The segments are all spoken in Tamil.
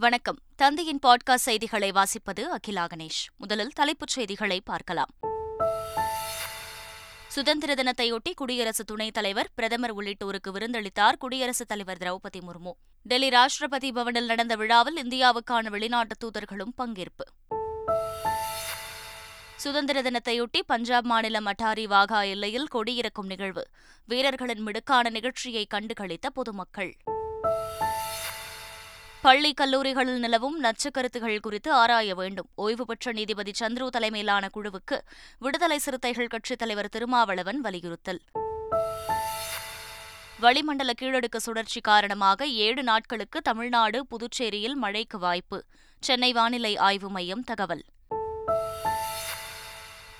வணக்கம். தந்தையின் பாட்காஸ்ட் செய்திகளை வாசிப்பது அகிலா கணேஷ். முதலில் தலைப்புச் செய்திகளை பார்க்கலாம். சுதந்திர தினத்தையொட்டி குடியரசு துணைத் தலைவர் பிரதமர் உள்ளிட்டோருக்கு விருந்தளித்தார் குடியரசுத் தலைவர் திரௌபதி முர்மு. டெல்லி ராஷ்டிரபதி பவனில் நடந்த விழாவில் இந்தியாவுக்கான வெளிநாட்டு தூதர்களும் பங்கேற்பு. சுதந்திர தினத்தையொட்டி பஞ்சாப் மாநிலம் அட்டாரி வாகா எல்லையில் கொடியிறக்கும் நிகழ்வு. வீரர்களின் மிடுக்கான நிகழ்ச்சியை கண்டுகளித்த பொதுமக்கள். பள்ளி கல்லூரிகளில் நிலவும் நச்சுக்கருத்துகள் குறித்து ஆராய வேண்டும். ஓய்வு பெற்ற நீதிபதி சந்துரு தலைமையிலான குழுவுக்கு விடுதலை சிறுத்தைகள் கட்சித் தலைவர் திருமாவளவன் வலியுறுத்தல். வளிமண்டல கீழடுக்கு சுழற்சி காரணமாக ஏழு நாட்களுக்கு தமிழ்நாடு புதுச்சேரியில் மழைக்கு வாய்ப்பு. சென்னை வானிலை ஆய்வு மையம் தகவல்.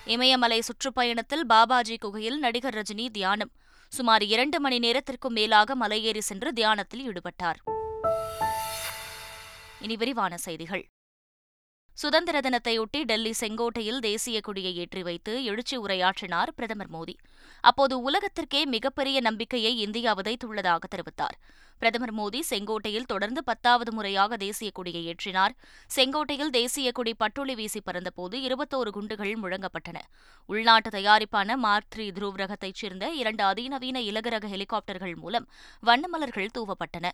இமயமலை சுற்றுப்பயணத்தில் பாபாஜி குகையில் நடிகர் ரஜினி தியானம். சுமார் இரண்டு மணி நேரத்திற்கும் மேலாக மலையேறி சென்று தியானத்தில் ஈடுபட்டார். இனி விரிவான செய்திகள். சுதந்திர தினத்தையொட்டி டெல்லி செங்கோட்டையில் தேசிய கொடியை ஏற்றி வைத்து எழுச்சி உரையாற்றினார் பிரதமர் மோடி. அப்போது உலகத்திற்கே மிகப்பெரிய நம்பிக்கையை இந்தியா விதைத்துள்ளதாக தெரிவித்தார். பிரதமர் மோடி செங்கோட்டையில் தொடர்ந்து பத்தாவது முறையாக தேசிய கொடியை ஏற்றினார். செங்கோட்டையில் தேசிய கொடி பட்டுளி வீசி பறந்தபோது இருபத்தோரு குண்டுகள் முழங்கப்பட்டன. உள்நாட்டு தயாரிப்பான மார்க் த்ரீ துருவ் ரகத்தைச் சேர்ந்த இரண்டு அதிநவீன இலகுரக ஹெலிகாப்டர்கள் மூலம் வண்ணமலர்கள் தூவப்பட்டன.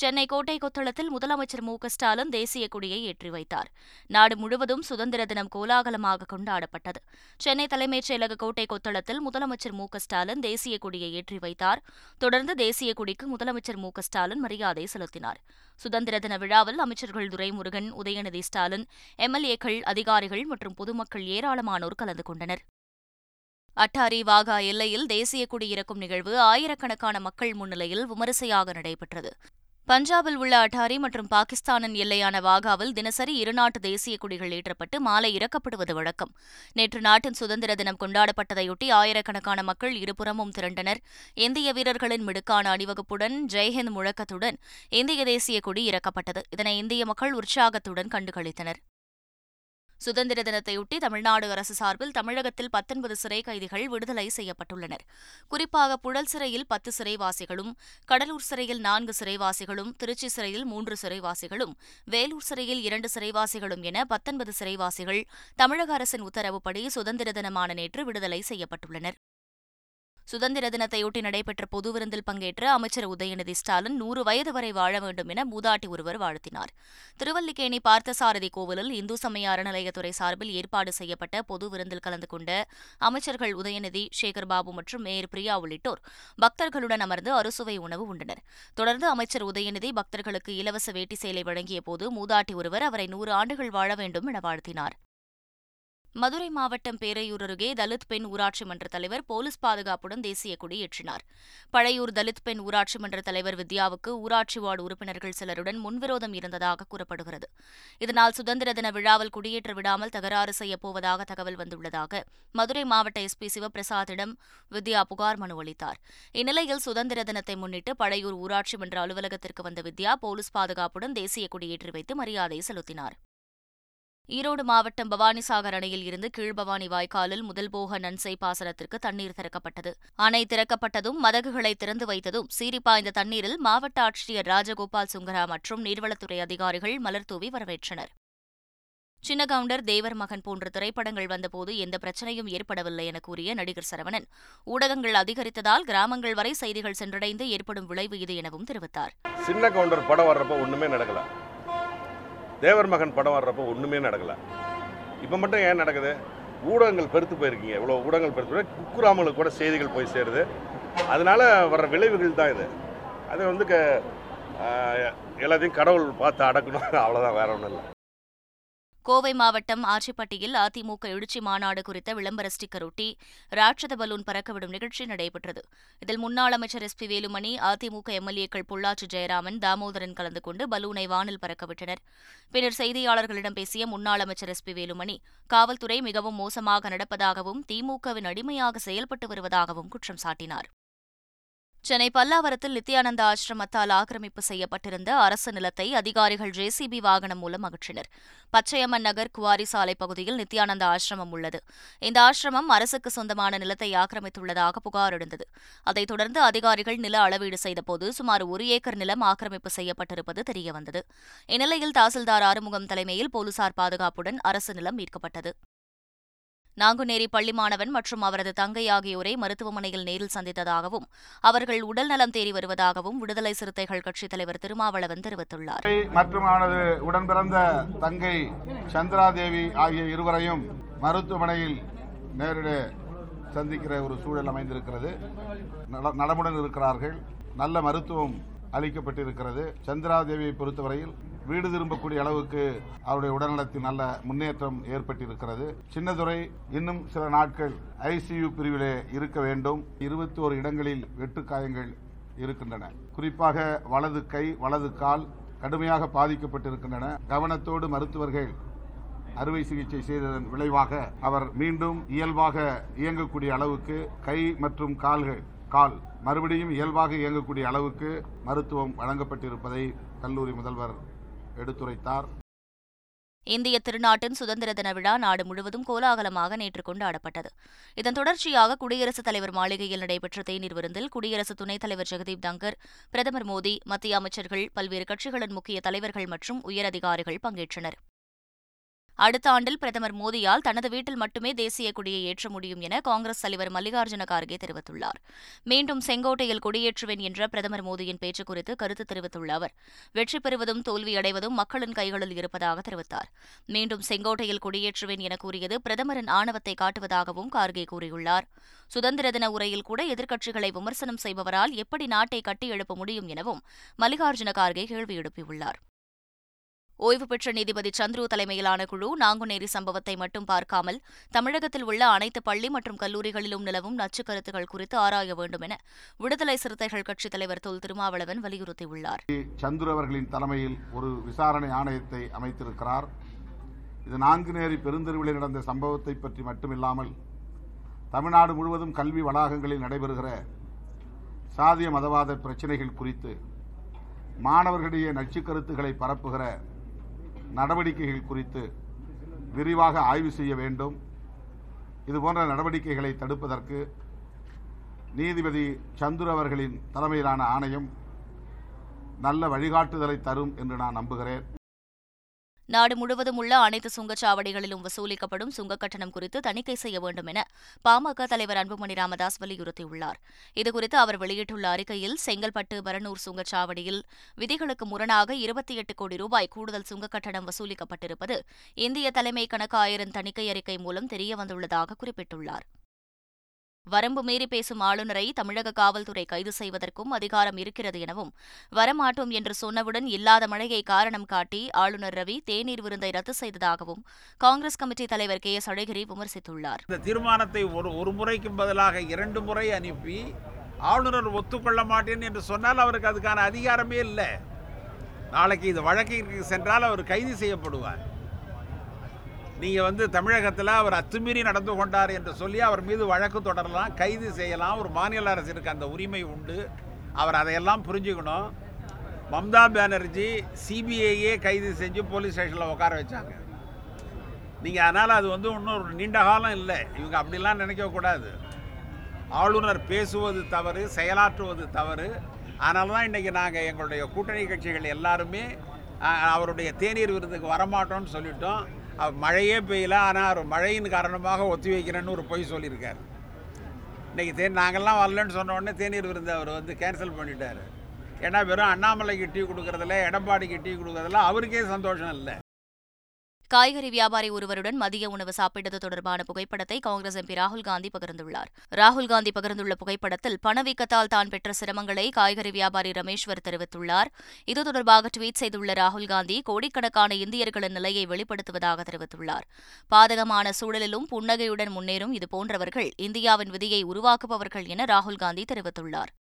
சென்னை கோட்டை கொத்தளத்தில் முதலமைச்சர் மு ஸ்டாலின் தேசிய கொடியை ஏற்றி வைத்தார். நாடு முழுவதும் சுதந்திர தினம் கோலாகலமாக கொண்டாடப்பட்டது. சென்னை தலைமைச் செயலக கோட்டை கொத்தளத்தில் முதலமைச்சர் மு ஸ்டாலின் தேசிய கொடியை ஏற்றி வைத்தார். தொடர்ந்து தேசிய கொடிக்கு முதலமைச்சர் மு ஸ்டாலின் மரியாதை செலுத்தினார். சுதந்திர தின விழாவில் அமைச்சர்கள் துரைமுருகன் உதயநிதி ஸ்டாலின் எம்எல்ஏக்கள் அதிகாரிகள் மற்றும் பொதுமக்கள் ஏராளமானோர் கலந்து கொண்டனர். அட்டாரி வாகா எல்லையில் தேசிய கொடி இறக்கும் நிகழ்வு ஆயிரக்கணக்கான மக்கள் முன்னிலையில் விமரிசையாக நடைபெற்றது. பஞ்சாபில் உள்ள அட்டாரி மற்றும் பாகிஸ்தானின் எல்லையான வாகாவில் தினசரி இருநாட்டு தேசிய கொடிகள் ஏற்றப்பட்டு மாலை இறக்கப்படுவது வழக்கம். நேற்று நாட்டின் சுதந்திர தினம் கொண்டாடப்பட்டதையொட்டி ஆயிரக்கணக்கான மக்கள் இருபுறமும் திரண்டனர். இந்திய வீரர்களின் மிடுக்கான அணிவகுப்புடன் ஜெய்ஹிந்த் முழக்கத்துடன் இந்திய தேசிய கொடி இறக்கப்பட்டது. இதனை இந்திய மக்கள் உற்சாகத்துடன் கண்டுகளித்தனர். சுதந்திர தினத்தையொட்டி தமிழ்நாடு அரசு சார்பில் தமிழகத்தில் பத்தொன்பது சிறை கைதிகள் விடுதலை செய்யப்பட்டுள்ளனர். குறிப்பாக புழல் சிறையில் பத்து சிறைவாசிகளும் கடலூர் சிறையில் நான்கு சிறைவாசிகளும் திருச்சி சிறையில் மூன்று சிறைவாசிகளும் வேலூர் சிறையில் இரண்டு சிறைவாசிகளும் என பத்தொன்பது சிறைவாசிகள் தமிழக அரசின் உத்தரவுப்படி சுதந்திர தினமான நேற்று விடுதலை செய்யப்பட்டுள்ளனர். சுதந்திர தினத்தையொட்டி நடைபெற்ற பொது விருந்தில் பங்கேற்ற அமைச்சர் உதயநிதி ஸ்டாலின் நூறு வயது வரை வாழ வேண்டும் என மூதாட்டி ஒருவர் வாழ்த்தினார். திருவல்லிக்கேணி பார்த்தசாரதி கோவிலில் இந்து சமய அறநிலையத்துறை சார்பில் ஏற்பாடு செய்யப்பட்ட பொது விருந்தில் கலந்து கொண்ட அமைச்சர்கள் உதயநிதி சேகர்பாபு மற்றும் மேயர் பிரியா உள்ளிட்டோர் பக்தர்களுடன் அமர்ந்து அறுசுவை உணவு உண்டனர். தொடர்ந்து அமைச்சர் உதயநிதி பக்தர்களுக்கு இலவச வேட்டி சேலை வழங்கிய போது மூதாட்டி ஒருவர் அவரை நூறு ஆண்டுகள் வாழ வேண்டும் என வாழ்த்தினார். மதுரை மாவட்டம் பேரையூர் அருகே தலித் பெண் ஊராட்சி மன்ற தலைவர் போலீஸ் பாதுகாப்புடன் தேசிய கொடி ஏற்றினார். பழையூர் தலித் பெண் ஊராட்சி மன்ற தலைவர் வித்யாவுக்கு ஊராட்சி வார்டு உறுப்பினர்கள் சிலருடன் முன்விரோதம் இருந்ததாக கூறப்படுகிறது. இதனால் சுதந்திர தின விழாவில் குடியேற்ற விடாமல் தகராறு செய்யப்போவதாக தகவல் வந்துள்ளதாக மதுரை மாவட்ட எஸ்பி சிவபிரசாத்திடம் வித்யா புகார் மனு அளித்தார். இந்நிலையில் சுதந்திர தினத்தை முன்னிட்டு பழையூர் ஊராட்சி மன்ற அலுவலகத்திற்கு வந்த வித்யா போலீஸ் பாதுகாப்புடன் தேசிய கொடியேற்றி வைத்து மரியாதை செலுத்தினார். ஈரோடு மாவட்டம் பவானிசாகர் அணையில் இருந்து கீழ்பவானி வாய்க்காலில் முதல் போக நன்சை பாசனத்திற்கு தண்ணீர் திறக்கப்பட்டது. அணை திறக்கப்பட்டதும் மதகுகளை திறந்து வைத்ததும் சீரிப்பாய்ந்த தண்ணீரில் மாவட்ட ஆட்சியர் ராஜகோபால் சுங்கரா மற்றும் நீர்வளத்துறை அதிகாரிகள் மலர்தூவி வரவேற்றனர். சின்னகவுண்டர் தேவர் மகன் போன்ற திரைப்படங்கள் வந்தபோது எந்த பிரச்சனையும் ஏற்படவில்லை என கூறிய நடிகர் சரவணன் ஊடகங்கள் அதிகரித்ததால் கிராமங்கள் வரை செய்திகள் சென்றடைந்து ஏற்படும் விளைவு இது எனவும் தெரிவித்தார். சின்ன கவுண்டர் படம் வர்றப்ப ஒண்ணுமே நடக்கல. தேவர் மகன் படம் வர்றப்போ ஒன்றுமே நடக்கலை. இப்போ மட்டும் ஏன் நடக்குது? ஊடகங்கள் பெருத்து போயிருக்கீங்க. இவ்வளோ ஊடகங்கள் பெருத்து போய் குக்குராமலுக்கு கூட செய்திகள் போய் சேருது. அதனால் வர்ற விளைவுகள் தான் இது. அது வந்து க எல்லாத்தையும் கடவுள் பார்த்து அடக்கணும். அவ்வளோதான் வேற ஒன்றும் இல்லை. கோவை மாவட்டம் ஆச்சிப்பட்டியில் அதிமுக எழுச்சி மாநாடு குறித்த விளம்பர ஸ்டிக்கர் ஒட்டி ராட்சத பலூன் பறக்கவிடும் நிகழ்ச்சி நடைபெற்றது. இதில் முன்னாள் அமைச்சர் எஸ் பி வேலுமணி அதிமுக எம்எல்ஏக்கள் பொள்ளாச்சி ஜெயராமன் தாமோதரன் கலந்து கொண்டு பலூனை வானில் பறக்கவிட்டனர் பின்னர் செய்தியாளர்களிடம் பேசிய முன்னாள் அமைச்சர் எஸ் பி வேலுமணி காவல்துறை மிகவும் மோசமாக நடப்பதாகவும் திமுகவின் அடிமையாக செயல்பட்டு வருவதாகவும் குற்றம் சாட்டினார். சென்னை பல்லாவரத்தில் நித்யானந்த ஆசிரமத்தால் ஆக்கிரமிப்பு செய்யப்பட்டிருந்த அரசு நிலத்தை அதிகாரிகள் ஜேசிபி வாகனம் மூலம் அகற்றினர். பச்சையம்மன் நகர் குவாரி சாலை பகுதியில் நித்யானந்த ஆசிரமம் உள்ளது. இந்த ஆசிரமம் அரசுக்கு சொந்தமான நிலத்தை ஆக்கிரமித்துள்ளதாக புகார் எழுந்தது. அதைத் தொடர்ந்து அதிகாரிகள் நில அளவீடு செய்தபோது சுமார் ஒரு ஏக்கர் நிலம் ஆக்கிரமிப்பு செய்யப்பட்டிருப்பது தெரியவந்தது. இந்நிலையில் தாசில்தார் ஆறுமுகம் தலைமையில் போலீசார் பாதுகாப்புடன் அரசு நிலம் மீட்கப்பட்டது. நாங்குநேரி பள்ளி மாணவன் மற்றும் அவரது தங்கை ஆகியோரை மருத்துவமனையில் நேரில் சந்தித்ததாகவும் அவர்கள் உடல்நலம் தேறி வருவதாகவும் விடுதலை சிறுத்தைகள் கட்சித் தலைவர் திருமாவளவன் தெரிவித்துள்ளார். மற்றும் அவனது உடன்பிறந்த தங்கை சந்திராதேவி ஆகிய இருவரையும் மருத்துவமனையில் நேரிட சந்திக்கிற ஒரு சூழல் அமைந்திருக்கிறது. நல- நலமுடன் இருக்கிறார்கள். நல்ல மருத்துவம் அளிக்கப்பட்டிருக்கிறது. சந்திராதேவியை பொறுத்தவரையில் வீடு திரும்பக்கூடிய அளவுக்கு அவருடைய உடல்நலத்தில் நல்ல முன்னேற்றம் ஏற்பட்டிருக்கிறது. சின்னதுரை இன்னும் சில நாட்கள் ஐசியு பிரிவிலே இருக்க வேண்டும். இருபத்தி ஒரு இடங்களில் வெட்டுக்காயங்கள் இருக்கின்றன. குறிப்பாக வலது கை வலது கால் கடுமையாக பாதிக்கப்பட்டிருக்கின்றன. கவனத்தோடு மருத்துவர்கள் அறுவை சிகிச்சை செய்ததன் விளைவாக அவர் மீண்டும் இயல்பாக இயங்கக்கூடிய அளவுக்கு கை மற்றும் கால்கள் கால் மறுபடியும் இயல்பாக இயங்கக்கூடிய அளவுக்கு மருத்துவம் வழங்கப்பட்டிருப்பதை கல்லூரி முதல்வர் எடுத்துரைத்தார். இந்திய திருநாட்டின் சுதந்திர தின விழா நாடு முழுவதும் கோலாகலமாக நேற்று கொண்டாடப்பட்டது. இதன் தொடர்ச்சியாக குடியரசுத் தலைவர் மாளிகையில் நடைபெற்ற தேநீர் விருந்தில் குடியரசு துணைத் தலைவர் ஜெகதீப் தங்கர் பிரதமர் மோடி மத்திய அமைச்சர்கள் பல்வேறு கட்சிகளின் முக்கிய தலைவர்கள் மற்றும் உயரதிகாரிகள் பங்கேற்றனர். அடுத்த ஆண்டில் பிரதமர் மோடியால் தனது வீட்டில் மட்டுமே தேசிய கொடியை ஏற்ற முடியும் என காங்கிரஸ் தலைவர் மல்லிகார்ஜுன கார்கே தெரிவித்துள்ளார். மீண்டும் செங்கோட்டையில் கொடியேற்றுவேன் என்ற பிரதமர் மோடியின் பேச்சு குறித்து கருத்து தெரிவித்துள்ள அவர் வெற்றி பெறுவதும் தோல்வியடைவதும் மக்களின் கைகளில் இருப்பதாக தெரிவித்தார். மீண்டும் செங்கோட்டையில் கொடியேற்றுவேன் என கூறியது பிரதமரின் ஆணவத்தை காட்டுவதாகவும் கார்கே கூறியுள்ளார். சுதந்திர தின உரையில் கூட எதிர்க்கட்சிகளை விமர்சனம் செய்பவரால் எப்படி நாட்டை கட்டியெழுப்ப முடியும் எனவும் மல்லிகார்ஜுன கார்கே கேள்வி எழுப்பியுள்ளார். ஓய்வு பெற்ற நீதிபதி சந்துரு தலைமையிலான குழு நாங்குநேரி சம்பவத்தை மட்டும் பார்க்காமல் தமிழகத்தில் உள்ள அனைத்து பள்ளி மற்றும் கல்லூரிகளிலும் நிலவும் நச்சுக் கருத்துகள் குறித்து ஆராய வேண்டும் என விடுதலை சிறுத்தைகள் கட்சித் தலைவர் தொல் திருமாவளவன் வலியுறுத்தியுள்ளார். சந்துரு அவர்களின் தலைமையில் ஒரு விசாரணை ஆணையத்தை அமைத்திருக்கிறார். இது நான்குநேரி பெருந்தெருவில் நடந்த சம்பவத்தை பற்றி மட்டுமில்லாமல் தமிழ்நாடு முழுவதும் கல்வி வளாகங்களில் நடைபெறுகிற சாதிய மதவாத பிரச்சினைகள் குறித்து மாணவர்களிடையே நச்சுக் கருத்துக்களை பரப்புகிற நடவடிக்கைகள் குறித்து விரிவாக ஆய்வு செய்ய வேண்டும். இதுபோன்ற நடவடிக்கைகளை தடுப்பதற்கு நீதிபதி சந்துர் அவர்களின் தலைமையிலான ஆணையம் நல்ல வழிகாட்டுதலை தரும் என்று நான் நம்புகிறேன். நாடு முழுவதும் உள்ள அனைத்து சுங்கச்சாவடிகளிலும் வசூலிக்கப்படும் சுங்கக் கட்டணம் குறித்து தணிக்கை செய்ய வேண்டும் என பாமக தலைவர் அன்புமணி ராமதாஸ் வலியுறுத்தியுள்ளார். இதுகுறித்து அவர் வெளியிட்டுள்ள அறிக்கையில் செங்கல்பட்டு பரனூர் சுங்கச்சாவடியில் விதிகளுக்கு முரணாக இருபத்தி எட்டு கோடி ரூபாய் கூடுதல் சுங்கக் கட்டணம் வசூலிக்கப்பட்டிருப்பது இந்திய தலைமை கணக்காயரின் தணிக்கை அறிக்கை மூலம் தெரியவந்துள்ளதாக குறிப்பிட்டுள்ளார். வரம்பு மீறி பேசும் ஆளுநரை தமிழக காவல்துறை கைது செய்வதற்கும் அதிகாரம் இருக்கிறது எனவும் வரமாட்டோம் என்று சொன்னவுடன் இல்லாத மழையை காரணம் காட்டி ஆளுநர் ரவி தேநீர் விருந்தை ரத்து செய்ததாகவும் காங்கிரஸ் கமிட்டி தலைவர் கே எஸ் அழகிரி விமர்சித்துள்ளார். இந்த தீர்மானத்தை ஒரு ஒரு முறைக்கு பதிலாக இரண்டு முறை அனுப்பி ஆளுநர் ஒத்துக்கொள்ள மாட்டேன் என்று சொன்னால் அவருக்கு அதுக்கான அதிகாரமே இல்லை. நாளைக்கு இது வழக்கிற்கு சென்றால் அவர் கைது செய்யப்படுவார். நீங்கள் வந்து தமிழகத்தில் அவர் அத்துமீறி நடந்து கொண்டார் என்று சொல்லி அவர் மீது வழக்கு தொடரலாம் கைது செய்யலாம். ஒரு மாநில அரசிற்கு அந்த உரிமை உண்டு. அவர் அதையெல்லாம் புரிஞ்சுக்கணும். மம்தா பானர்ஜி சிபிஐயே கைது செஞ்சு போலீஸ் ஸ்டேஷனில் உட்கார வச்சாங்க. நீங்கள் அதனால் அது வந்து இன்னும் ஒரு நீண்ட காலம் இல்லை. இவங்க அப்படிலாம் நினைக்கக்கூடாது ஆளுநர் பேசுவது தவறு செயலாற்றுவது தவறு. அதனால தான் இன்றைக்கி நாங்கள் எங்களுடைய கூட்டணி கட்சிகள் எல்லாருமே அவருடைய தேநீர் விருந்துக்கு வரமாட்டோம்னு சொல்லிட்டோம். மழையே பெய்யல ஆனால் அவர் மழையின் காரணமாக ஒத்தி வைக்கிறேன்னு ஒரு பொய் சொல்லியிருக்கார். இன்றைக்கி தே நாங்கள்லாம் வரலன்னு சொன்ன உடனே தேநீர் விருந்து அவர் வந்து கேன்சல் பண்ணிட்டார். ஏன்னா வெறும் அண்ணாமலைக்கு டீ கொடுக்குறதுல எடப்பாடிக்கு டீ கொடுக்குறதுல அவருக்கே சந்தோஷம் இல்லை. காய்கறி வியாபாரி ஒருவருடன் மதிய உணவு சாப்பிட்டது தொடர்பான புகைப்படத்தை காங்கிரஸ் எம்பி ராகுல் காந்தி பகிர்ந்துள்ளார். ராகுல் காந்தி பகிர்ந்துள்ள புகைப்படத்தில் பணவீக்கத்தால் தான் பெற்ற சிரமங்களை காய்கறி வியாபாரி ரமேஸ்வர் தெரிவித்துள்ளார். இது தொடர்பாக ட்வீட் செய்துள்ள ராகுல் காந்தி கோடிக்கணக்கான இந்தியர்களின் நிலையை வெளிப்படுத்துவதாக தெரிவித்துள்ளார். பாதகமான சூழலிலும் புன்னகையுடன் முன்னேறும் இதுபோன்றவர்கள் இந்தியாவின் விதியை உருவாக்குபவர்கள் என ராகுல் காந்தி தெரிவித்துள்ளார்.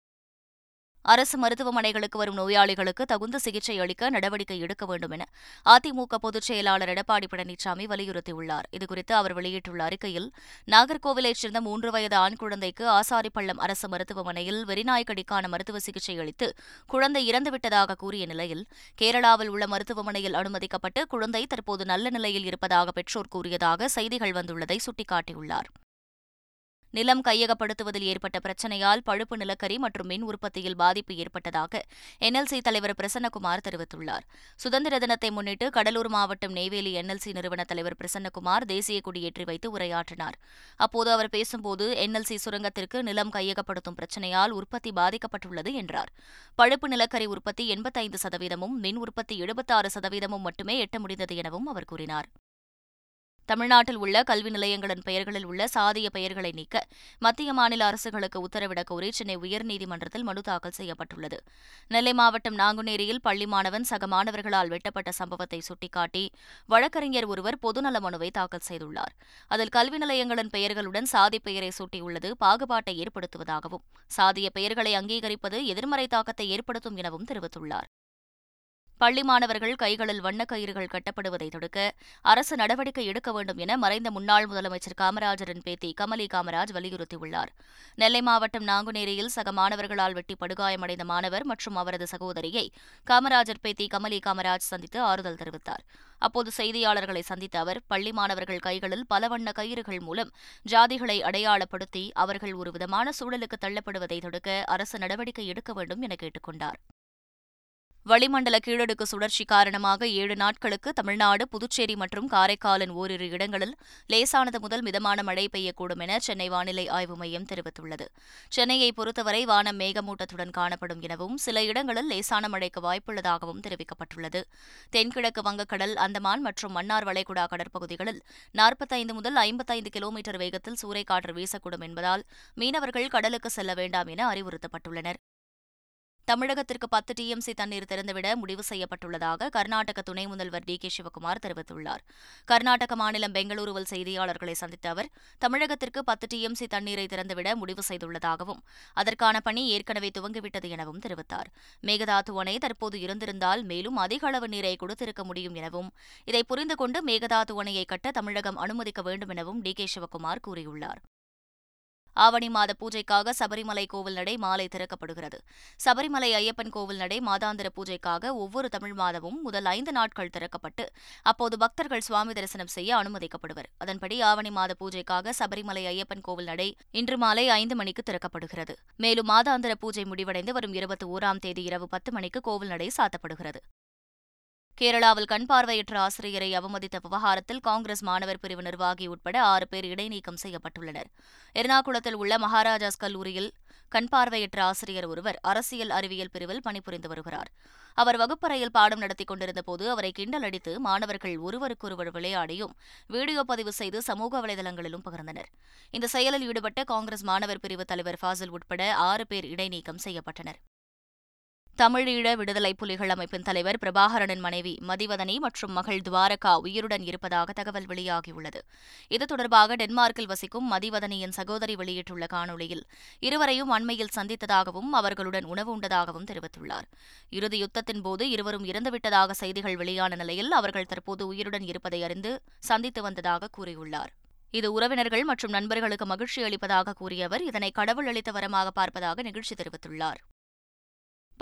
அரசு மருத்துவமனைகளுக்கு வரும் நோயாளிகளுக்கு தகுந்த சிகிச்சை அளிக்க நடவடிக்கை எடுக்க வேண்டும் என அதிமுக பொதுச் செயலாளர் எடப்பாடி பழனிசாமி வலியுறுத்தியுள்ளார். இதுகுறித்து அவர் வெளியிட்டுள்ள அறிக்கையில் நாகர்கோவிலைச் சேர்ந்த மூன்று வயது ஆண் குழந்தைக்கு ஆசாரிப்பள்ளம் அரசு மருத்துவமனையில் வெறிநாய்க்கடிக்கான மருத்துவ சிகிச்சை அளித்து குழந்தை இறந்துவிட்டதாக கூறிய நிலையில் கேரளாவில் உள்ள மருத்துவமனையில் அனுமதிக்கப்பட்டு குழந்தை தற்போது நல்ல நிலையில் இருப்பதாக பெற்றோர் கூறியதாக செய்திகள் வந்துள்ளதை சுட்டிக்காட்டியுள்ளார். நிலம் கையகப்படுத்துவதில் ஏற்பட்ட பிரச்சினையால் பழுப்பு நிலக்கரி மற்றும் மின் உற்பத்தியில் பாதிப்பு ஏற்பட்டதாக என்எல்சி தலைவர் பிரசன்னகுமார் தெரிவித்துள்ளார். சுதந்திர தினத்தை முன்னிட்டு கடலூர் மாவட்டம் நெய்வேலி என்எல்சி நிறுவன தலைவர் பிரசன்னகுமார் தேசிய கொடியேற்றி வைத்து உரையாற்றினார். அப்போது அவர் பேசும்போது என்எல்சி சுரங்கத்திற்கு நிலம் கையகப்படுத்தும் பிரச்சினையால் உற்பத்தி பாதிக்கப்பட்டுள்ளது என்றார். பழுப்பு நிலக்கரி உற்பத்தி எண்பத்தைந்து சதவீதமும் மின் உற்பத்தி எழுபத்தாறு சதவீதமும் மட்டுமே எட்ட முடிந்தது எனவும் அவர் கூறினார். தமிழ்நாட்டில் உள்ள கல்வி நிலையங்களின் பெயர்களில் உள்ள சாதிய பெயர்களை நீக்க மத்திய மாநில அரசுகளுக்கு உத்தரவிடக் கோரி சென்னை உயர்நீதிமன்றத்தில் மனு தாக்கல் செய்யப்பட்டுள்ளது. நெல்லை மாவட்டம் நாங்குநேரியில் பள்ளி மாணவன் சக மாணவர்களால் வெட்டப்பட்ட சம்பவத்தை சுட்டிக்காட்டி வழக்கறிஞர் ஒருவர் பொதுநல மனுவை தாக்கல் செய்துள்ளார். அதில் கல்வி நிலையங்களின் பெயர்களுடன் சாதி பெயரை சூட்டியுள்ளது பாகுபாட்டை ஏற்படுத்துவதாகவும் சாதிய பெயர்களை அங்கீகரிப்பது எதிர்மறை தாக்கத்தை ஏற்படுத்தும் எனவும் தெரிவித்துள்ளார். பள்ளி மாணவர்கள் கைகளில் வண்ணக்கயிறுகள் கட்டப்படுவதை தடுக்க அரசு நடவடிக்கை எடுக்க வேண்டும் என மறைந்த முன்னாள் முதலமைச்சர் காமராஜரின் பேத்தி கமலி காமராஜ் வலியுறுத்தியுள்ளார். நெல்லை மாவட்டம் நாங்குநேரியில் சக மாணவர்களால் வெட்டி படுகாயமடைந்த மாணவர் மற்றும் அவரது சகோதரியை காமராஜர் பேத்தி கமலி காமராஜ் சந்தித்து ஆறுதல் தெரிவித்தார். அப்போது செய்தியாளர்களை சந்தித்த அவர் பள்ளி மாணவர்கள் கைகளில் பல வண்ண கயிறுகள் மூலம் ஜாதிகளை அடையாளப்படுத்தி அவர்கள் ஒரு விதமான சூழலுக்கு தள்ளப்படுவதை தடுக்க அரசு நடவடிக்கை எடுக்க வேண்டும் என கேட்டுக் கொண்டார் வளிமண்டல கீழடுக்கு சுழற்சி காரணமாக ஏழு நாட்களுக்கு தமிழ்நாடு புதுச்சேரி மற்றும் காரைக்காலின் ஓரிரு இடங்களில் லேசானது முதல் மிதமான மழை பெய்யக்கூடும் என சென்னை வானிலை ஆய்வு மையம் தெரிவித்துள்ளது. சென்னையை பொறுத்தவரை வானம் மேகமூட்டத்துடன் காணப்படும் எனவும் சில இடங்களில் லேசான மழைக்கு வாய்ப்புள்ளதாகவும் தெரிவிக்கப்பட்டுள்ளது. தென்கிழக்கு வங்கக்கடல் அந்தமான் மற்றும் மன்னார் வளைகுடா கடற்பகுதிகளில் நாற்பத்தைந்து முதல் ஐம்பத்தைந்து கிலோமீட்டர் வேகத்தில் சூறைக்காற்று வீசக்கூடும் என்பதால் மீனவர்கள் கடலுக்கு செல்ல வேண்டாம் என அறிவுறுத்தப்பட்டுள்ளனர். தமிழகத்திற்கு பத்து டிஎம்சி தண்ணீர் திறந்துவிட முடிவு செய்யப்பட்டுள்ளதாக கர்நாடக துணை முதல்வர் டி கே சிவக்குமார் தெரிவித்துள்ளார். கர்நாடக மாநிலம் பெங்களூருவில் செய்தியாளர்களை சந்தித்த அவர் தமிழகத்திற்கு பத்து டிஎம்சி தண்ணீரை திறந்துவிட முடிவு செய்துள்ளதாகவும் அதற்கான பணி ஏற்கனவே துவங்கிவிட்டது எனவும் தெரிவித்தார். மேகதாது அணை தற்போது இருந்திருந்தால் மேலும் அதிக அளவு நீரை கொடுத்திருக்க முடியும் எனவும் இதை புரிந்து கொண்டு மேகதாது அணையை கட்ட தமிழகம் அனுமதிக்க வேண்டும் எனவும் டி கே சிவக்குமார் கூறியுள்ளார். ஆவணி மாத பூஜைக்காக சபரிமலை கோவில் நடை மாலை திறக்கப்படுகிறது. சபரிமலை ஐயப்பன் கோவில் நடை மாதாந்திர பூஜைக்காக ஒவ்வொரு தமிழ் மாதமும் முதல் ஐந்து நாட்கள் திறக்கப்பட்டு அப்போது பக்தர்கள் சுவாமி தரிசனம் செய்ய அனுமதிக்கப்படுவர். அதன்படி ஆவணி மாத பூஜைக்காக சபரிமலை ஐயப்பன் கோவில் நடை இன்று மாலை ஐந்து மணிக்கு திறக்கப்படுகிறது. மேலும் மாதாந்திர பூஜை முடிவடைந்து வரும் இருபத்தி ஓராம் தேதி இரவு பத்து மணிக்கு கோவில் நடை சாத்தப்படுகிறது. கேரளாவில் கண் பார்வையற்ற ஆசிரியரை அவமதித்த விவகாரத்தில் காங்கிரஸ் மாணவர் பிரிவு நிர்வாகி உட்பட ஆறு பேர் இடைநீக்கம் செய்யப்பட்டுள்ளனர். எர்ணாகுளத்தில் உள்ள மகாராஜாஸ் கல்லூரியில் கண் பார்வையற்ற ஆசிரியர் ஒருவர் அரசியல் அறிவியல் பிரிவில் பணிபுரிந்து வருகிறார். அவர் வகுப்பறையில் பாடம் நடத்திக் கொண்டிருந்தபோது அவரை கிண்டல் அடித்து மாணவர்கள் ஒருவருக்கொருவர் விளையாடியும் வீடியோ பதிவு செய்து சமூக வலைதளங்களிலும் பகிர்ந்தனர். இந்த செயலில் ஈடுபட்ட காங்கிரஸ் மாணவர் பிரிவு தலைவர் ஃபாசில் உட்பட ஆறு பேர் இடைநீக்கம் செய்யப்பட்டனர். தமிழீழ விடுதலை புலிகள் அமைப்பின் தலைவர் பிரபாகரனின் மனைவி மதிவதனி மற்றும் மகள் துவாரகா உயிருடன் இருப்பதாக தகவல் வெளியாகியுள்ளது. இது தொடர்பாக டென்மார்க்கில் வசிக்கும் மதிவதனியின் சகோதரி வெளியிட்டுள்ள காணொலியில் இருவரையும் அண்மையில் சந்தித்ததாகவும் அவர்களுடன் உணவு உண்டதாகவும் தெரிவித்துள்ளார். இறுதி யுத்தத்தின் போது இருவரும் இறந்துவிட்டதாக செய்திகள் வெளியான நிலையில் அவர்கள் தற்போது உயிருடன் இருப்பதை அறிந்து சந்தித்து வந்ததாக கூறியுள்ளார். இது உறவினர்கள் மற்றும் நண்பர்களுக்கு மகிழ்ச்சி அளிப்பதாக கூறிய அவர் இதனை கடவுள் அளித்த வரமாக பார்ப்பதாக நிகழ்ச்சி தெரிவித்துள்ளார்.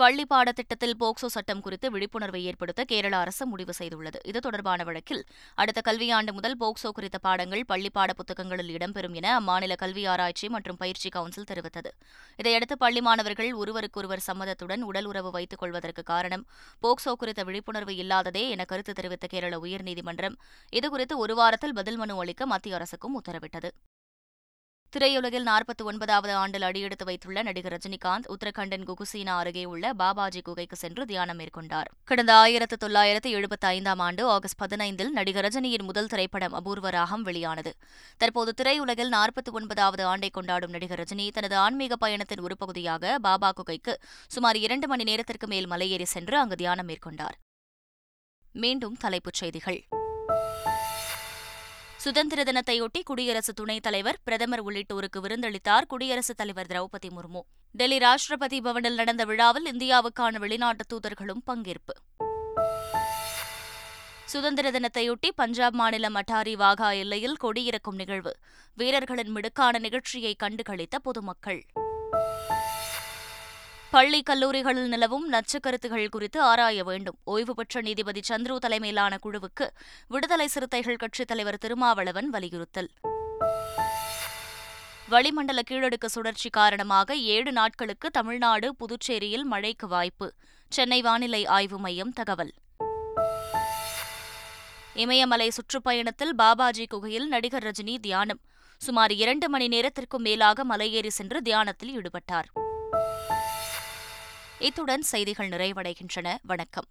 பள்ளி பாடத்திட்டத்தில் போக்சோ சட்டம் குறித்து விழிப்புணர்வை ஏற்படுத்த கேரள அரசு முடிவு செய்துள்ளது. இது தொடர்பான வழக்கில் அடுத்த கல்வியாண்டு முதல் போக்சோ குறித்த பாடங்கள் பள்ளி பாட புத்தகங்களில் இடம்பெறும் என அம்மாநில கல்வி ஆராய்ச்சி மற்றும் பயிற்சி கவுன்சில் தெரிவித்தது. இதையடுத்து பள்ளி மாணவர்கள் ஒருவருக்கொருவர் சம்மதத்துடன் உடல் உறவு வைத்துக் கொள்வதற்கு காரணம் போக்சோ குறித்த விழிப்புணர்வு இல்லாததே என கருத்து தெரிவித்த கேரள உயர்நீதிமன்றம். இதுகுறித்து ஒரு வாரத்தில் பதில் மனு அளிக்க மத்திய அரசுக்கும் உத்தரவிட்டது. திரையுலகில் நாற்பத்தி ஒன்பதாவது ஆண்டில் அடியெடுத்து வைத்துள்ள நடிகர் ரஜினிகாந்த் உத்தரகண்டின் குகுசீனா அருகே உள்ள பாபாஜி குகைக்கு சென்று தியானம் மேற்கொண்டார். கடந்த ஆயிரத்து தொள்ளாயிரத்து எழுபத்தி ஐந்தாம் ஆண்டு ஆகஸ்ட் பதினைந்தில் நடிகர் ரஜினியின் முதல் திரைப்படம் அபூர்வ ராகம் வெளியானது. தற்போது திரையுலகில் நாற்பத்தி ஒன்பதாவது ஆண்டை கொண்டாடும் நடிகர் ரஜினி தனது ஆன்மீக பயணத்தின் ஒரு பகுதியாக பாபா குகைக்கு சுமார் இரண்டு மணி நேரத்திற்கு மேல் மலையேறி சென்று அங்கு தியானம் மேற்கொண்டார். மீண்டும் தலைப்புச் செய்திகள். சுதந்திர தினத்தையொட்டி குடியரசு துணைத் தலைவர் பிரதமர் உள்ளிட்டோருக்கு விருந்தளித்தார் குடியரசுத் தலைவர் திரௌபதி முர்மு. டெல்லி ராஷ்டிரபதி பவனில் நடந்த விழாவில் இந்தியாவுக்கான வெளிநாட்டு தூதர்களும் பங்கேற்பு. சுதந்திர தினத்தையொட்டி பஞ்சாப் மாநிலம் அட்டாரி வாகா எல்லையில் கொடியிறக்கும் நிகழ்வு. வீரர்களின் மிடுக்கான நிகழ்ச்சியை கண்டுகளித்த பொதுமக்கள். பள்ளி கல்லூரிகளில் நிலவும் நச்சுக்கருத்துகள் குறித்து ஆராய வேண்டும். ஓய்வு பெற்ற நீதிபதி சந்துரு தலைமையிலான குழுவுக்கு விடுதலை சிறுத்தைகள் கட்சித் தலைவர் திருமாவளவன் வலியுறுத்தல். வளிமண்டல கீழடுக்கு சுழற்சி காரணமாக ஏழு நாட்களுக்கு தமிழ்நாடு புதுச்சேரியில் மழைக்கு வாய்ப்பு. சென்னை வானிலை ஆய்வு மையம் தகவல். இமயமலை சுற்றுப்பயணத்தில் பாபாஜி குகையில் நடிகர் ரஜினி தியானம். சுமார் இரண்டு மணி நேரத்திற்கும் மேலாக மலையேறி சென்று தியானத்தில் ஈடுபட்டார். இத்துடன் செய்திகள் நிறைவடைகின்றன. வணக்கம்.